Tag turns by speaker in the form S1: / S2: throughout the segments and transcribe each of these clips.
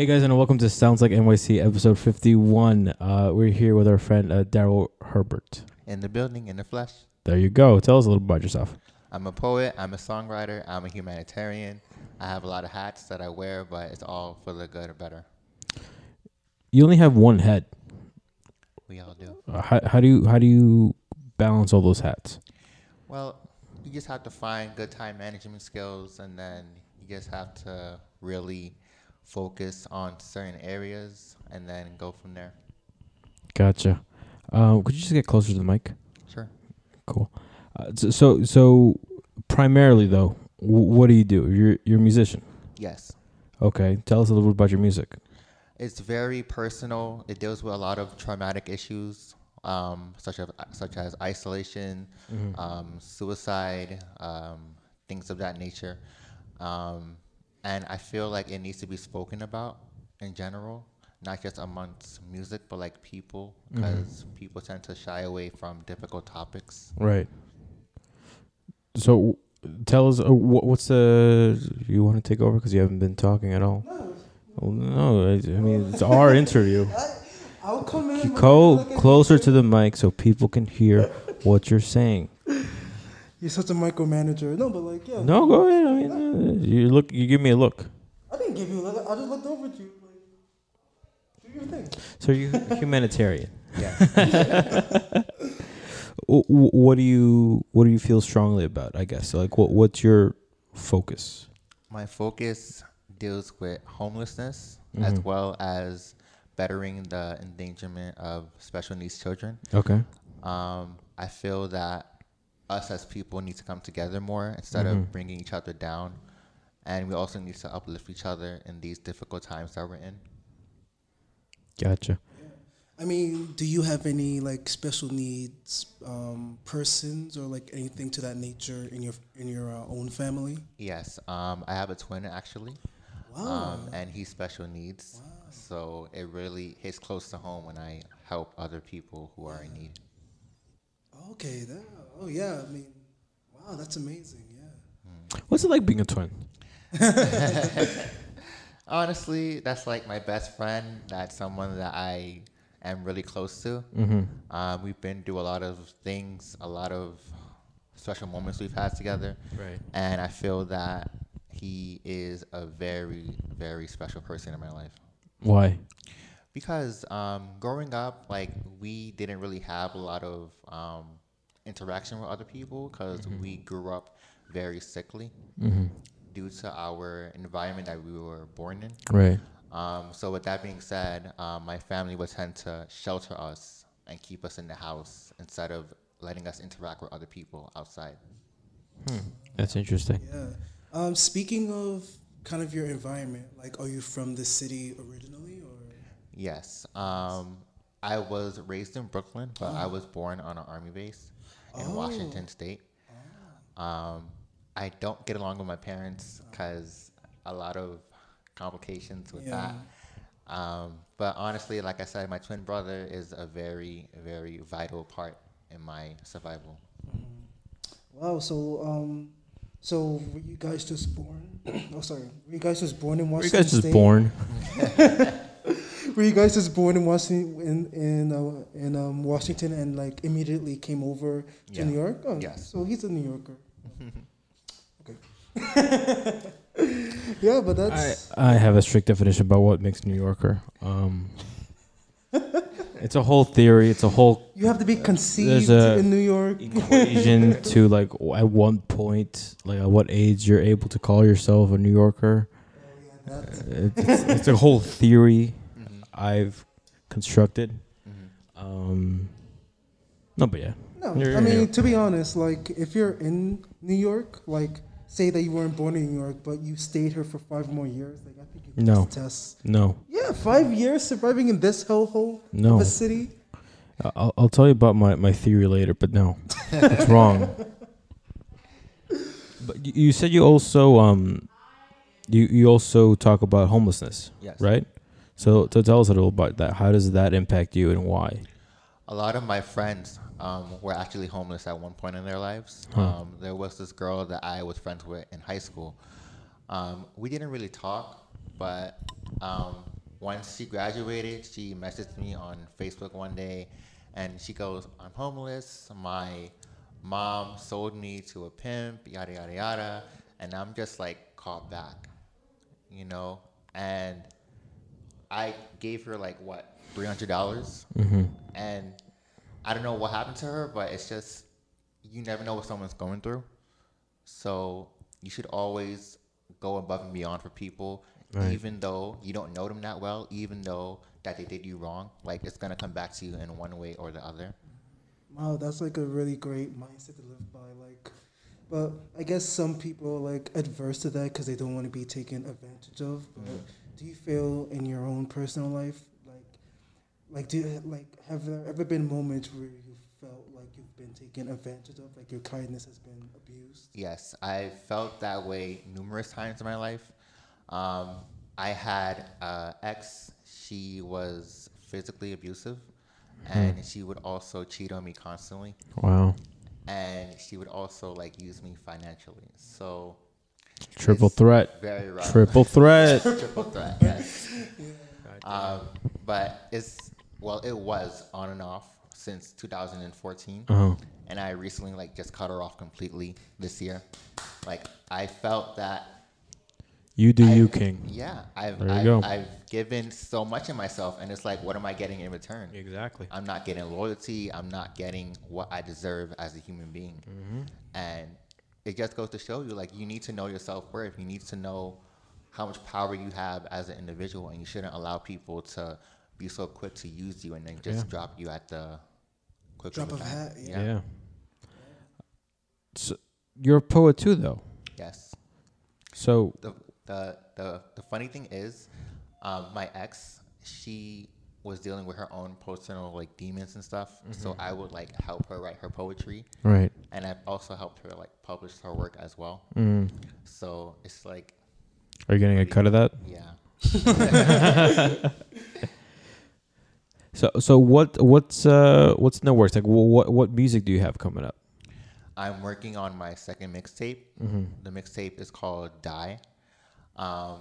S1: Hey guys, and welcome to Sounds Like NYC episode 51. Uh, we're here with our friend uh, Daryl Herbert.
S2: In the building, in the flesh.
S1: There you go. Tell us a little about yourself.
S2: I'm a poet, I'm a songwriter, I'm a humanitarian. I have a lot of hats that I wear, but it's all for the good or better.
S1: You only have one head.
S2: We all do.
S1: Uh, how, how do you how do you balance all those hats?
S2: Well, you just have to find good time management skills, and then you just have to really focus on certain areas, and then go from there.
S1: Gotcha. Uh, could you just get closer to the mic?
S2: Sure.
S1: Cool. Uh, so, so so primarily though, w- what do you do? You're you're a musician.
S2: Yes.
S1: Okay. Tell us a little bit about your music.
S2: It's very personal. It deals with a lot of traumatic issues, um, such as such as isolation, um, suicide, um, things of that nature. And I feel like it needs to be spoken about in general, not just amongst music, but like people, because people tend to shy away from difficult topics.
S1: Right. So, tell us uh, wh- what's the you want to take over because you haven't been talking at all. Well, no, I, I mean it's our interview.
S3: I'll come in.
S1: You go
S3: you look at
S1: closer to the mic so people can hear what you're saying.
S3: You're such a micromanager. No, but like, yeah.
S1: No, go ahead. I mean, you look. You give me a look.
S3: I didn't give you a look. I just looked over at you. Like, do your thing.
S1: So you humanitarian.
S2: Yeah.
S1: Wh- wh- What do you What do you feel strongly about? I guess. Like, what What's your focus?
S2: My focus deals with homelessness as
S1: Mhm.
S2: well as bettering the endangerment of special needs children.
S1: Okay.
S2: Um, I feel that us as people need to come together more instead
S1: Mhm.
S2: of bringing each other down. And we also need to uplift each other in these difficult times that we're in.
S1: Gotcha.
S3: I mean, do you have any like special needs um, persons or like anything to that nature in your in your uh, own family?
S2: Yes, um, I have a twin actually,
S3: Wow.
S2: um, and he's special needs. So it really hits close to home when I help other people who are in need.
S3: Okay. That, oh yeah. I mean, wow. That's amazing. Yeah.
S1: What's it like being a twin?
S2: Honestly, that's like my best friend. That's someone that I am really close to.
S1: Mm-hmm.
S2: Um, we've been through a lot of things, a lot of special moments we've had together,
S1: Right.
S2: and I feel that he is a very, very special person in my life.
S1: Why?
S2: Because um, growing up, like we didn't really have a lot of um, interaction with other people because we grew up very sickly
S1: Mm-hmm.
S2: due to our environment that we were born in.
S1: Right.
S2: Um, so with that being said, um, my family would tend to shelter us and keep us in the house instead of letting us interact with other people outside. Hmm.
S1: That's interesting.
S3: Yeah. Um, speaking of kind of your environment, like, are you from the city originally or?
S2: Yes, um, I was raised in Brooklyn, but I was born on an army base in Washington State. Um, I don't get along with my parents because a lot of complications with
S3: Yeah.
S2: that. Um, but honestly, like I said, my twin brother is a very, very vital part in my survival.
S3: Wow. So, um, so were you guys just born? oh, sorry. Were you guys just born in
S1: Were you
S3: Washington
S1: guys just
S3: State?
S1: born?
S3: Were you guys just born in Washington in in uh, in um, Washington and like immediately came over to
S2: Yeah.
S3: New York? Oh,
S2: Yes.
S3: So he's a New Yorker. okay. yeah, but that's
S1: I have a strict definition about what makes New Yorker. Um, it's a whole theory. It's a whole
S3: you have to be conceived
S1: a
S3: in New York.
S1: equation to like at one point, like at what age you're able to call yourself a New Yorker.
S3: That's-
S1: It's, it's a whole theory I've constructed.
S2: mhm.
S1: Um, no, but yeah,
S3: No,
S1: You're-
S3: I mean
S1: you're-
S3: to be honest, like if you're in New York, like say that you weren't born in New York, but you stayed here for five more years, like I think you
S1: No.
S3: pass the test.
S1: no,
S3: Yeah, five years surviving in this hellhole
S1: no.
S3: of a city.
S1: I'll, I'll tell you about my, my theory later, but no, it's wrong. But you, you said you also um, you you also talk about homelessness,
S2: Yes.
S1: right? So to tell us a little about that, how does that impact you and why?
S2: A lot of my friends um, were actually homeless at one point in their lives.
S1: Huh.
S2: Um, there was this girl that I was friends with in high school. Um, we didn't really talk, but Um, once she graduated, she messaged me on Facebook one day, and she goes, "I'm homeless. My mom sold me to a pimp. Yada yada yada." And I'm just like caught back, you know. And I gave her like what three hundred dollars, mm-hmm. and I don't know what happened to her, but it's just you never know what someone's going through. So you should always go above and beyond for people,
S1: Right.
S2: even though you don't know them that well, even though that they did you wrong. Like it's gonna come back to you in one way or the other.
S3: Wow, that's like a really great mindset to live by. Like, but I guess some people are like adverse to that because they don't want to be taken advantage of. But mm-hmm. Do you feel in your own personal life, like, like do you, like have there ever been moments where you felt like you've been taken advantage of, like your kindness has been abused?
S2: Yes, I felt that way numerous times in my life. Um, I had uh, ex. She was physically abusive, and she would also cheat on me constantly.
S1: Wow.
S2: and she would also like use me financially. So
S1: Triple threat.
S2: very rough.
S1: Triple threat.
S2: Triple threat. Yes. um, but it's well, it was on and off since 2014,
S1: Uh-huh.
S2: and I recently like just cut her off completely this year. Like I felt that.
S1: You do
S2: I-
S1: you, King.
S2: Yeah, I've
S1: There you
S2: I've,
S1: go.
S2: I've given so much of myself, and it's like, what am I getting in return?
S1: Exactly.
S2: I'm not getting loyalty. I'm not getting what I deserve as a human being. And it just goes to show you, like, you need to know your self worth. You need to know how much power you have as an individual, and you shouldn't allow people to be so quick to use you and then just
S1: Yeah.
S2: drop you at the quick
S3: Drop
S2: of
S3: of
S2: a
S3: a hat,
S1: Yeah. So you're a poet too, though.
S2: Yes.
S1: So
S2: the the the, the funny thing is, um, my ex, she was dealing with her own personal like demons and stuff. So I would like help her write her poetry,
S1: right.
S2: and I've also helped her like publish her work as well.
S1: Mm.
S2: So it's like,
S1: Are you getting a cut of that?
S2: yeah.
S1: So so what what's uh what's in the works? Like what what music do you have coming up?
S2: I'm working on my second mixtape.
S1: Mm-hmm.
S2: The mixtape is called Die. Um,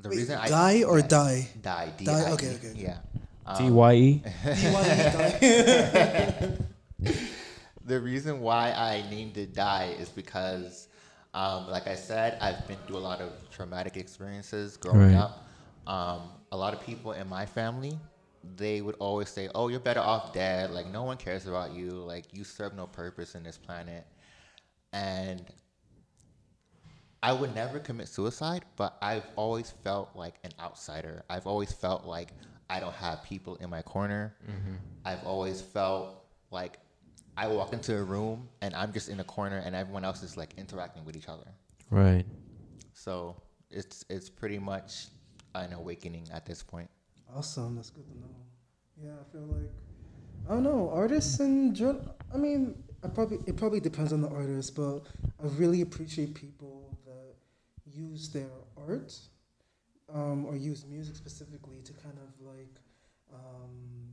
S2: the
S3: Wait,
S2: reason I
S3: die or
S2: yes,
S3: die?
S2: Die. D
S3: Die,
S2: I E,
S3: okay, okay.
S2: Yeah. Um,
S1: D Y E.
S2: the reason why I named it Die is because, um, like I said, I've been through a lot of traumatic experiences growing
S1: Right.
S2: up. Um, a lot of people in my family, they would always say, "Oh, you're better off dead. Like no one cares about you. Like you serve no purpose in this planet." And I would never commit suicide, but I've always felt like an outsider. I've always felt like I don't have people in my corner. Mm-hmm. I've always felt like I walk into a room and I'm just in a corner and everyone else is like interacting with each other.
S1: Right.
S2: So it's it's pretty much an awakening at this point.
S3: Awesome, that's good to know. Yeah, I feel like I don't know artists in general. I mean, I probably it probably depends on the artist, but I really appreciate people that use their art um, or use music specifically to kind of like um,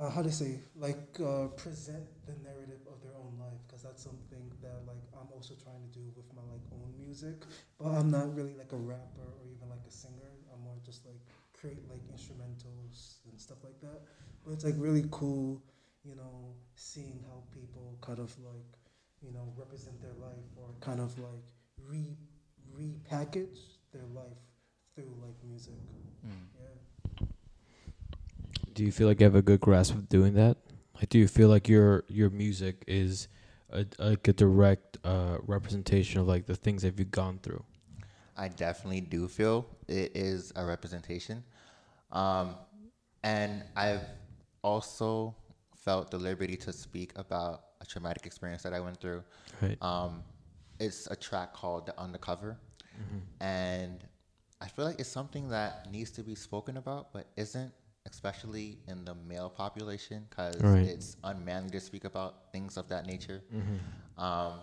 S3: uh, how to say like uh, present the narrative of their own life because that's something that like I'm also trying to do with my like own music but I'm not really like a rapper or even like a singer. I'm more just like create like instrumentals and stuff like that. But it's like really cool you know seeing how people kind of like you know represent their life or kind of like re repackage their life through like music yeah
S1: Do you feel like you have a good grasp of doing that? Like, do you feel like your your music is a, like a direct uh, representation of like the things that you've gone through?
S2: I definitely do feel it is a representation. Um, and I've also felt the liberty to speak about a traumatic experience that I went through.
S1: Right.
S2: Um, it's a track called The Undercover. And I feel like it's something that needs to be spoken about, but isn't, especially in the male population, because
S1: Right.
S2: it's unmanly to speak about things of that nature. Um,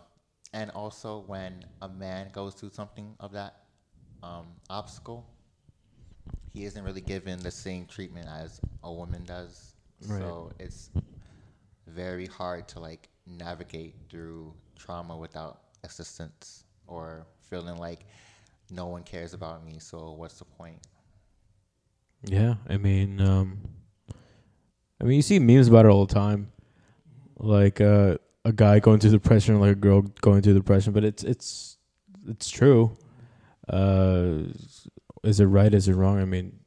S2: and also, when a man goes through something of that um, obstacle, he isn't really given the same treatment as a woman does.
S1: Right.
S2: So it's very hard to like navigate through trauma without assistance or feeling like no one cares about me. So what's the point?
S1: Yeah, I mean, um, I mean, you see memes about it all the time, like uh, a guy going through depression, like a girl going through depression. But it's it's it's true. Uh, is it right? Is it wrong? I mean,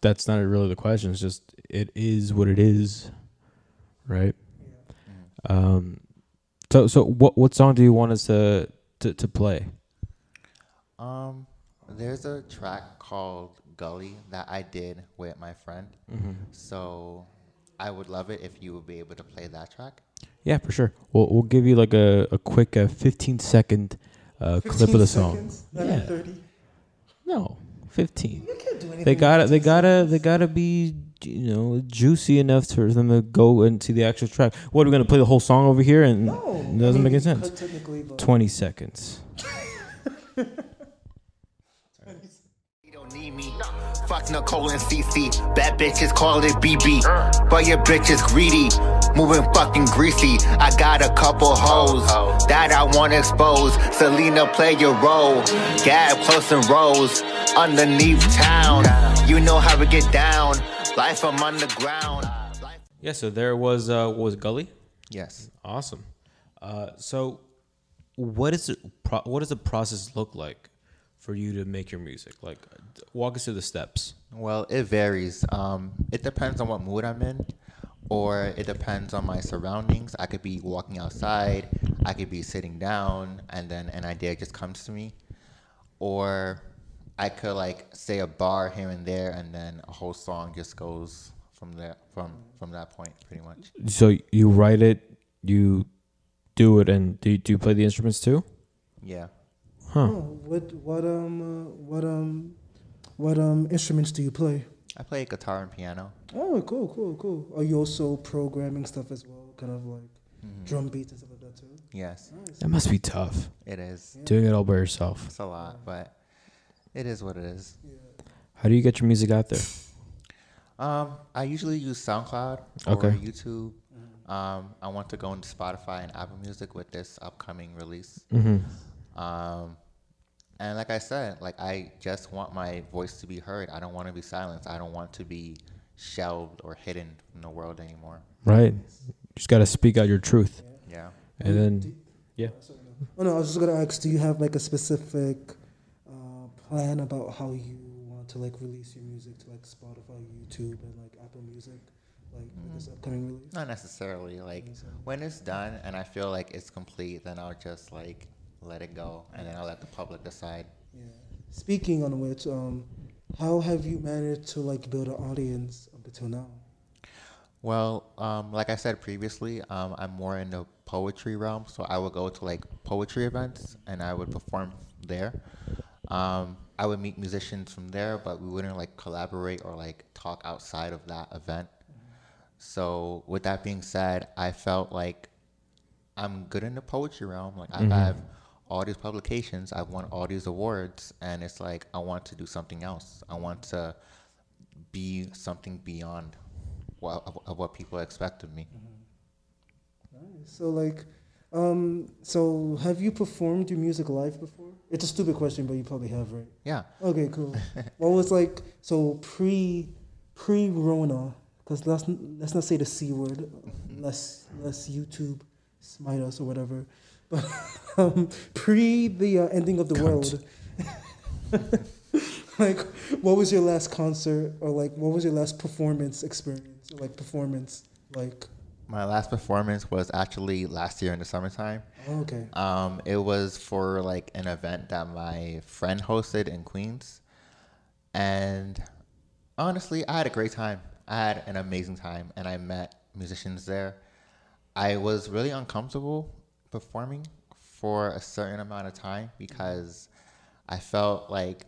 S1: that's not really the question. It's just it is what it is, right? Um, so so what what song do you want us to to, to play?
S2: Um, there's a track called Gully that I did with my friend.
S1: Mm-hmm.
S2: So I would love it if you would be able to play that track.
S1: Yeah, for sure. We'll we'll give you like a a quick uh, fifteen second uh, clip of the song.
S3: seconds, not
S1: Yeah.
S3: 30.
S1: No, fifteen.
S3: You can't do anything.
S1: They gotta they gotta they gotta be you know juicy enough for them to go into the actual track. What are we gonna play the whole song over here and
S3: No,
S1: it doesn't
S3: I
S1: make any sense.
S3: Technically, but
S1: Twenty seconds.
S4: Need me. Fuck Nicole and CC. Bad bitches call it BB. But your bitch is greedy. Moving fucking greasy. I got a couple hoes that I wanna expose. Selena, play your role. Gab close and rose. Underneath town. You know how we get down. Life from underground. Life-
S1: Yeah. So there was uh what was Gully.
S2: Yes.
S1: Awesome. Uh, so what is it? Pro- what does the process look like for you to make your music? Like, uh, walk us through the steps.
S2: Well, it varies. Um, it depends on what mood I'm in, or it depends on my surroundings. I could be walking outside, I could be sitting down, and then an idea just comes to me, or I could like say a bar here and there, and then a whole song just goes from there from from that point, pretty much.
S1: So you write it, you do it, and do you, do you play the instruments too?
S2: Yeah.
S1: Huh.
S3: Oh, what what um uh, what um what um instruments do you play?
S2: I play guitar and piano.
S3: Oh, cool, cool, cool. Are you also programming stuff as well, kind of like
S2: Mm-hmm.
S3: drum beats and stuff like that too?
S2: Yes,
S3: Nice.
S1: That must be tough
S2: it is.
S1: doing it all by yourself.
S2: It's a lot, but it is what it is.
S3: Yeah.
S1: How do you get your music out there?
S2: Um, I usually use SoundCloud or
S1: Okay.
S2: YouTube. Um, I want to go into Spotify and Apple Music with this upcoming release.
S1: Mm-hmm.
S2: Um, and like I said, like I just want my voice to be heard. I don't want to be silenced. I don't want to be shelved or hidden from the world anymore.
S1: Right. You just gotta speak out your truth,
S2: Yeah.
S1: and then yeah.
S3: Oh no, I was just gonna ask. Do you have like a specific plan about how you want to like release your music to like Spotify, YouTube, and like Apple Music, like with this upcoming release?
S2: Not necessarily. Like when it's done and I feel like it's complete, then I'll just like let it go, and then I'll let the public decide.
S3: Yeah. Speaking on which, um, how have you managed to like build an audience up until now?
S2: Well, um, like I said previously, um, I'm more in the poetry realm, so I would go to like poetry events and I would perform there. Um, I would meet musicians from there, but we wouldn't like collaborate or like talk outside of that event. So, with that being said, I felt like I'm good in the poetry realm. Like I have all these publications, I've won all these awards, and it's like I want to do something else. I want to be something beyond what, of, of what people expect of me.
S3: Nice. So like, um, so have you performed your music live before? It's a stupid question, but you probably have, right?
S2: Yeah.
S3: Okay, cool. what was like so pre pre Rona? Because let's let's not say the c word, less less YouTube smite us or whatever. But um, pre the uh, ending of the
S1: Cunt.
S3: world, like what was your last concert or like what was your last performance experience or like performance like?
S2: My last performance was actually last year in the summertime.
S3: Oh, okay.
S2: Um, it was for like an event that my friend hosted in Queens, and honestly, I had a great time. I had an amazing time, and I met musicians there. I was really uncomfortable performing for a certain amount of time because I felt like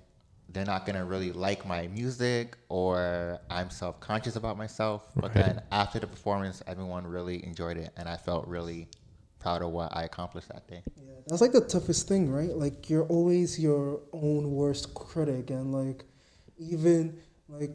S2: they're not gonna really like my music or I'm self conscious about myself. But
S1: Right.
S2: then after the performance, everyone really enjoyed it, and I felt really proud of what I accomplished that day.
S3: Yeah, that's like the toughest thing, right? Like you're always your own worst critic, and like even like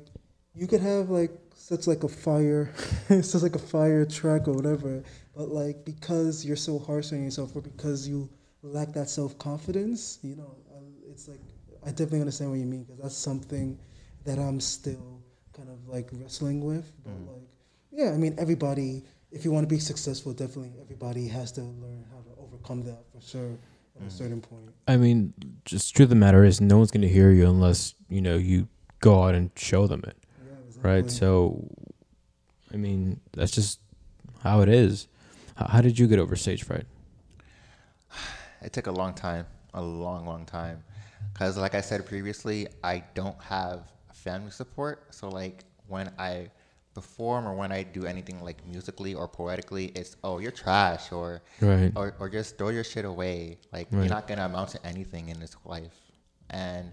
S3: you could have like such like a fire, such like a fire track or whatever, but like because you're so harsh on yourself, or because you lack that self confidence, you know, uh, it's like I definitely understand what you mean because that's something that I'm still kind of like wrestling with. But
S2: Mm.
S3: like, yeah, I mean, everybody. If you want to be successful, definitely everybody has to learn how to overcome that for sure at
S2: Mm.
S3: a certain point.
S1: I mean, just truth of the matter is, no one's gonna hear you unless you know you go out and show them it,
S3: Yeah,
S1: right? So, I mean, that's just how it is. How, how did you get over stage fright?
S2: It took a long time, a long, long time. Because, like I said previously, I don't have family support. So, like, when I perform or when I do anything like musically or poetically, it's, oh, you're trash or,
S1: Right.
S2: or, or just throw your shit away. Like,
S1: Right.
S2: you're not going to amount to anything in this life. And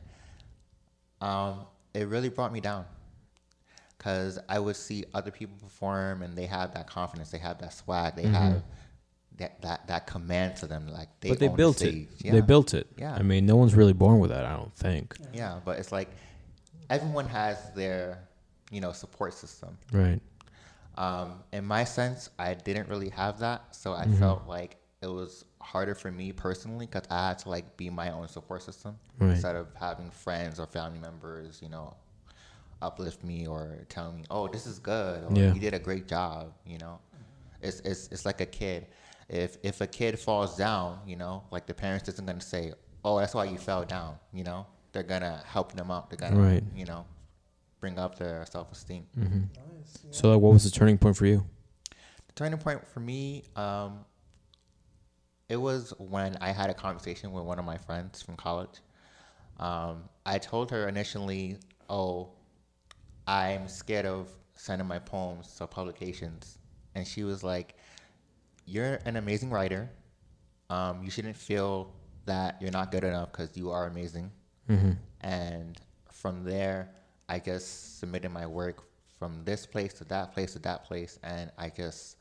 S2: um, it really brought me down. Because I would see other people perform and they have that confidence, they have that swag, they have that, that, that command to them. Like, they
S1: Mm-hmm. but they
S2: own
S1: built
S2: stage.
S1: it.
S2: Yeah.
S1: They built it.
S2: Yeah.
S1: I mean, no one's really born with that. I don't think.
S2: Yeah, but it's like everyone has their, you know, support system.
S1: Right.
S2: Um, in my sense, I didn't really have that, so I
S1: Mm-hmm.
S2: felt like it was harder for me personally because I had to like be my own support system
S1: Right.
S2: instead of having friends or family members, you know, uplift me or tell me, "Oh, this is good," or
S1: Yeah.
S2: "You did a great job." You know, it's it's it's like a kid. If if a kid falls down, you know, like the parents isn't gonna say, "Oh, that's why you fell down." You know, they're gonna help them out. They're gonna,
S1: Right.
S2: you know, bring up their self esteem.
S3: Nice. Yeah.
S1: So, like, what was the turning point for you?
S2: The turning point for me, um, it was when I had a conversation with one of my friends from college. Um, I told her initially, "Oh, I'm scared of sending my poems to publications," and she was like, "You're an amazing writer. Um, you shouldn't feel that you're not good enough because you are amazing." And from there, I just submitted my work from this place to that place to that place, and I just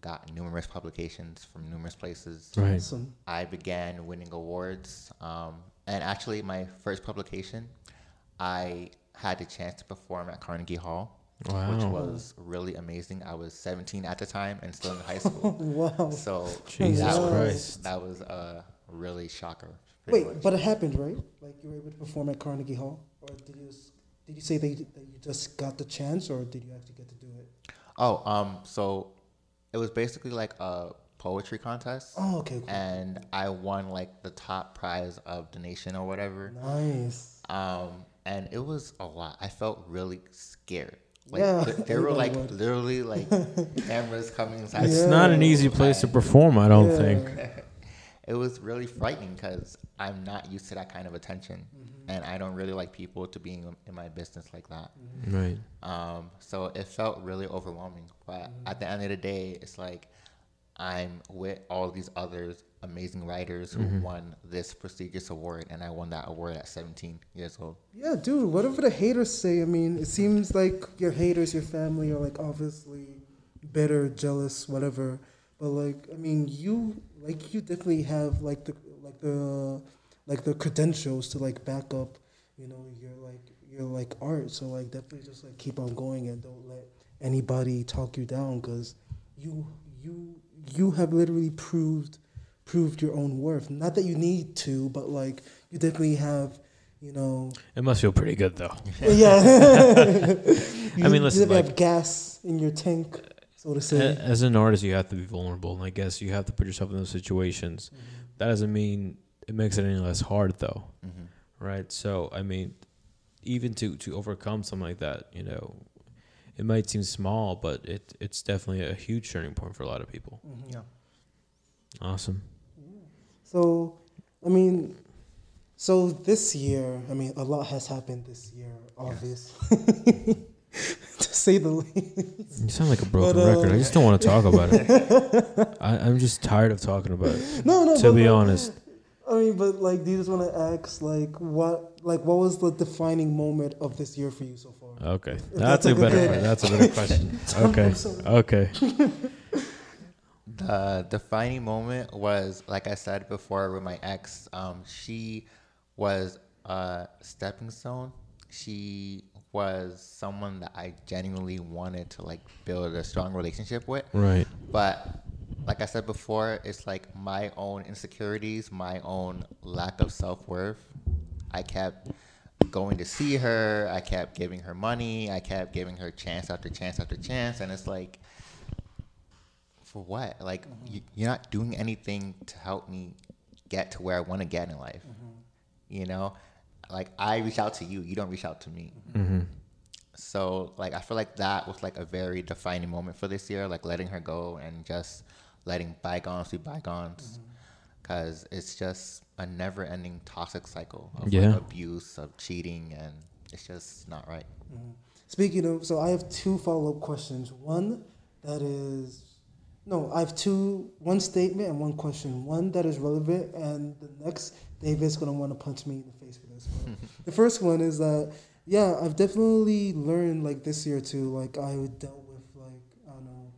S2: got numerous publications from numerous places.
S1: Right.
S3: Awesome.
S2: I began winning awards. Um, and actually, my first publication, I had the chance to perform at Carnegie Hall, which was really amazing. I was 17 at the time and still in high school.
S3: Wow.
S2: so
S1: Jesus
S2: that was,
S1: Christ.
S2: that was a really shocker.
S3: Wait,
S2: much.
S3: but it happened, right? Like you were able to perform at Carnegie Hall, or did you did you say that you, that you just got the chance, or did you actually get to do it?
S2: Oh, um, so it was basically like a poetry contest.
S3: Oh, okay, cool.
S2: And I won like the top prize of the nation or whatever.
S3: Nice.
S2: Um, and it was a lot. I felt really scared. Like
S3: Yeah,
S2: th- there were like literally like cameras coming inside.
S1: It's
S2: the
S1: not an easy place to perform, I don't
S3: Yeah.
S1: think.
S2: It was really frightening because I'm not used to that kind of attention,
S3: Mm-hmm.
S2: and I don't really like people to being in my business like that.
S1: Right.
S2: Um, so it felt really overwhelming. But at the end of the day, it's like I'm with all these others amazing writers who mm-hmm. won this prestigious award, and I won that award at 17 years old.
S3: Yeah, dude. Whatever the haters say, I mean, it seems like your haters, your family, are like obviously bitter, jealous, whatever. But like, I mean, you like you definitely have like the like the like the credentials to like back up, you know, your like your like art. So like, definitely just like keep on going and don't let anybody talk you down because you you you have literally proved proved your own worth. Not that you need to, but like you definitely have, you know.
S1: It must feel pretty good though.
S3: Yeah.
S1: I mean, listen,
S3: you have
S1: like-
S3: gas in your tank, so to say.
S1: As an artist, you have to be vulnerable, and I guess you have to put yourself in those situations. Mm-hmm. That doesn't mean it makes it any less hard, though, mm-hmm. right? So, I mean, even to to overcome something like that, you know, it might seem small, but it it's definitely a huge turning point for a lot of people.
S2: Yeah.
S1: Awesome.
S3: So, I mean, so this year, I mean, a lot has happened this year, obviously, to say the least.
S1: You sound like a broken
S3: But, uh,
S1: record. I just don't want to talk about it. I, I'm just tired of talking about it.
S3: No, no.
S1: To
S3: but,
S1: be
S3: like,
S1: honest,
S3: I mean, but like, do you just want to ask, like, what, like, what was the defining moment of this year for you so far?
S1: okay,
S3: that's
S1: that's a
S3: a good-
S1: better that's a better question. Okay, okay.
S2: The defining moment was, like I said before, with my ex. Um, she was a stepping stone. She was someone that I genuinely wanted to like build a strong relationship with.
S1: Right.
S2: But like I said before, it's like my own insecurities, my own lack of self worth. I kept going to see her. I kept giving her money. I kept giving her chance after chance after chance, and it's like, for what? Like mm-hmm. you, you're not doing anything to help me get to where I want to get in life. Mm-hmm. You know, like I reach out to you, you don't reach out to me. Mm-hmm. So like I feel like that was like a very defining moment for this year, like letting her go and just letting bygones be bygones, because it's just a never-ending toxic cycle of
S1: Yeah.
S2: like, abuse, of cheating, and it's just not right. Mm-hmm.
S3: Speaking of, so I have two follow up questions. One that is, no, I have two, one statement and one question. One that is relevant, and the next, David's gonna want to punch me in the face for this. But the first one is that, yeah, I've definitely learned like this year too. Like I dealt with like I don't know,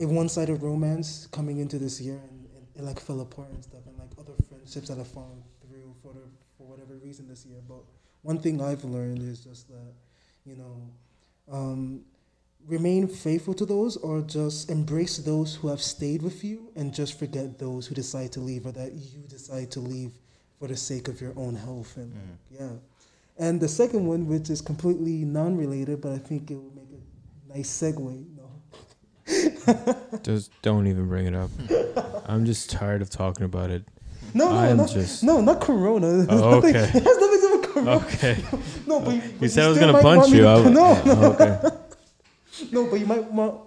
S3: a one sided romance coming into this year, and, and it like fell apart and stuff, and like other friendships that have fallen through for the, for whatever reason this year. But one thing I've learned is just that you know, um, remain faithful to those or just embrace those who have stayed with you and just forget those who decide to leave or that you decide to leave for the sake of your own health and yeah. And the second one, which is completely non-related, but I think it will make a nice segue.
S1: Just don't even bring it up. I'm just tired of talking about it.
S3: No, no,
S1: I'm
S3: no,
S1: just-
S3: no, not Corona. It has
S1: Oh,
S3: nothing-
S1: okay.
S3: It has nothing to do with Corona.
S1: Okay.
S3: No, but you,
S1: You
S3: but
S1: said I was gonna punch you.
S3: to-
S1: I w-
S3: no, no,
S1: Oh, okay.
S3: no, but you might want,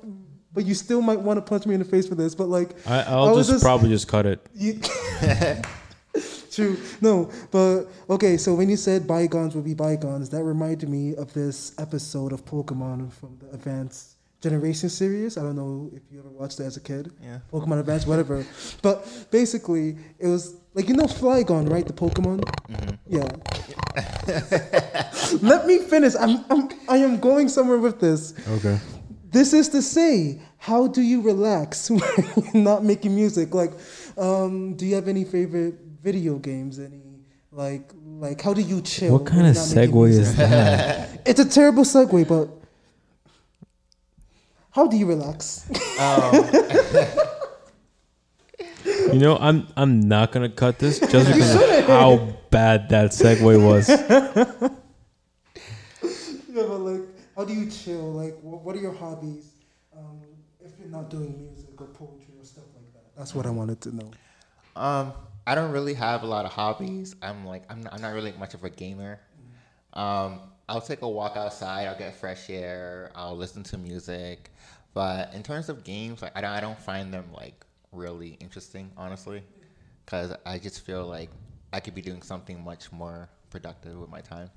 S3: but you still might want to punch me in the face for this. But like,
S1: I,
S3: I
S1: I'll
S3: was
S1: just,
S3: just-
S1: probably just cut it.
S3: You True. No, but okay, so when you said bygones will be bygones, that reminded me of this episode of Pokemon from the Advanced Generation series. I don't know if you ever watched it as a kid.
S2: Yeah.
S3: Pokemon Advance, whatever. but basically, it was like, you know, Flygon, right? The Pokemon? Yeah. Let me finish. I'm, I'm, I am going somewhere with this.
S1: Okay.
S3: This is to say, how do you relax when you're not making music? Like, um, do you have any favorite video games? Any like like how do you chill?
S1: What kind of segue is that?
S3: It's a terrible segue, but how do you relax?
S1: You know, I'm I'm not gonna cut this just because of how bad that segue was.
S3: yeah, but like, how do you chill? Like, what, what are your hobbies? Um, if you're not doing music or poetry or stuff like that. That's what I wanted to know.
S2: Um, I don't really have a lot of hobbies. I'm like I'm not, I'm not really much of a gamer. Um, I'll take a walk outside. I'll get fresh air. I'll listen to music. But in terms of games, like I don't, I don't find them like really interesting, honestly, because I just feel like I could be doing something much more productive with my time.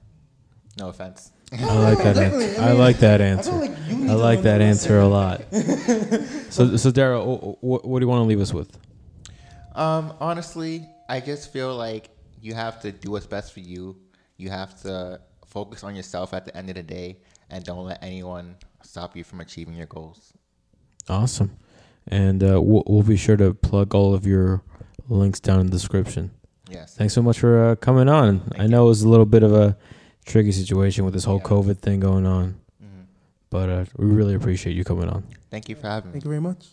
S2: No offense.
S1: I like that.
S3: Definitely.
S1: Answer.
S3: I
S1: I, like that answer.
S3: feel like you need
S1: I
S3: to
S1: like that answer a lot. so, so Dara, what, what do you want to leave us with?
S2: Um, honestly, I just feel like you have to do what's best for you. You have to focus on yourself at the end of the day, and don't let anyone stop you from achieving your goals.
S1: Awesome. And uh, we'll, we'll be sure to plug all of your links down in the description.
S2: Yes.
S1: Thanks so much for uh, coming on. I know it was a little bit of a tricky situation with this whole
S2: Yeah.
S1: COVID thing going on,
S2: Mhm.
S1: but uh, we really appreciate you coming on.
S2: Thank you for having me.
S3: Thank you very much.